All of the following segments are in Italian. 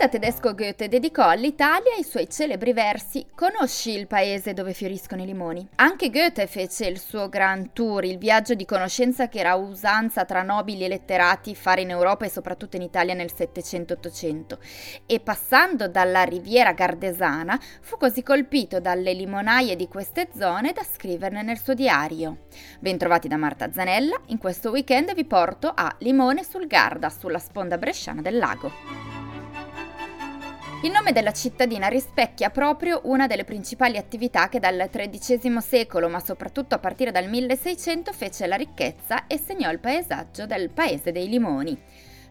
poeta tedesco Goethe dedicò all'Italia i suoi celebri versi Conosci il paese dove fioriscono i limoni? Anche Goethe fece il suo Grand Tour, il viaggio di conoscenza che era usanza tra nobili e letterati fare in Europa e soprattutto in Italia nel 700-800 e passando dalla riviera gardesana fu così colpito dalle limonaie di queste zone da scriverne nel suo diario. Bentrovati da Marta Zanella, in questo weekend vi porto a Limone sul Garda, sulla sponda bresciana del lago. Il nome della cittadina rispecchia proprio una delle principali attività che dal XIII secolo, ma soprattutto a partire dal 1600, fece la ricchezza e segnò il paesaggio del Paese dei Limoni.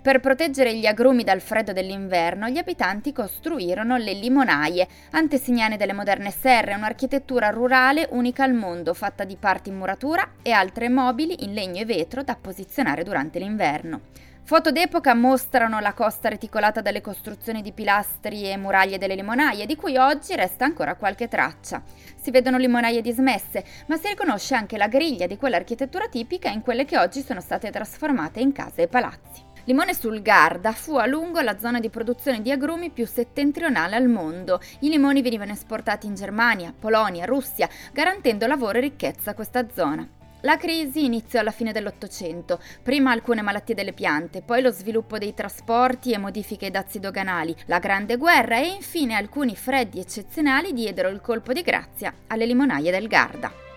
Per proteggere gli agrumi dal freddo dell'inverno, gli abitanti costruirono le limonaie, antesignane delle moderne serre, un'architettura rurale unica al mondo, fatta di parti in muratura e altre mobili in legno e vetro da posizionare durante l'inverno. Foto d'epoca mostrano la costa reticolata dalle costruzioni di pilastri e muraglie delle limonaie, di cui oggi resta ancora qualche traccia. Si vedono limonaie dismesse, ma si riconosce anche la griglia di quell'architettura tipica in quelle che oggi sono state trasformate in case e palazzi. Limone sul Garda fu a lungo la zona di produzione di agrumi più settentrionale al mondo. I limoni venivano esportati in Germania, Polonia, Russia, garantendo lavoro e ricchezza a questa zona. La crisi iniziò alla fine dell'Ottocento, prima alcune malattie delle piante, poi lo sviluppo dei trasporti e modifiche ai dazi doganali, la Grande Guerra e infine alcuni freddi eccezionali diedero il colpo di grazia alle limonaie del Garda.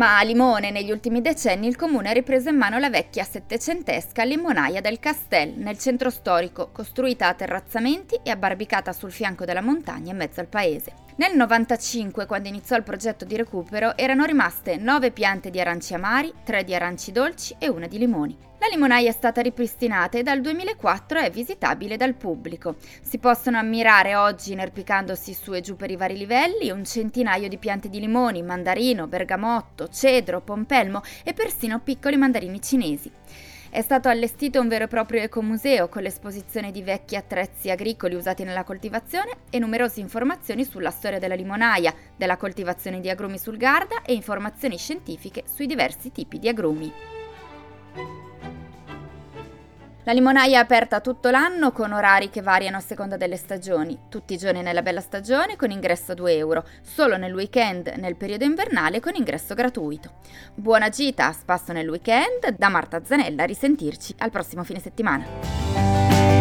Ma a Limone negli ultimi decenni il comune ha ripreso in mano la vecchia settecentesca limonaia del Castel nel centro storico, costruita a terrazzamenti e abbarbicata sul fianco della montagna in mezzo al paese. Nel 95, quando iniziò il progetto di recupero, erano rimaste 9 piante di aranci amari, 3 di aranci dolci e una di limoni. La limonaia è stata ripristinata e dal 2004 è visitabile dal pubblico. Si possono ammirare oggi, inerpicandosi su e giù per i vari livelli, un centinaio di piante di limoni, mandarino, bergamotto, cedro, pompelmo e persino piccoli mandarini cinesi. È stato allestito un vero e proprio ecomuseo con l'esposizione di vecchi attrezzi agricoli usati nella coltivazione e numerose informazioni sulla storia della limonaia, della coltivazione di agrumi sul Garda e informazioni scientifiche sui diversi tipi di agrumi. La limonaia è aperta tutto l'anno con orari che variano a seconda delle stagioni, tutti i giorni nella bella stagione con ingresso a 2 euro, solo nel weekend nel periodo invernale con ingresso gratuito. Buona gita a spasso nel weekend, da Marta Zanella, a risentirci al prossimo fine settimana.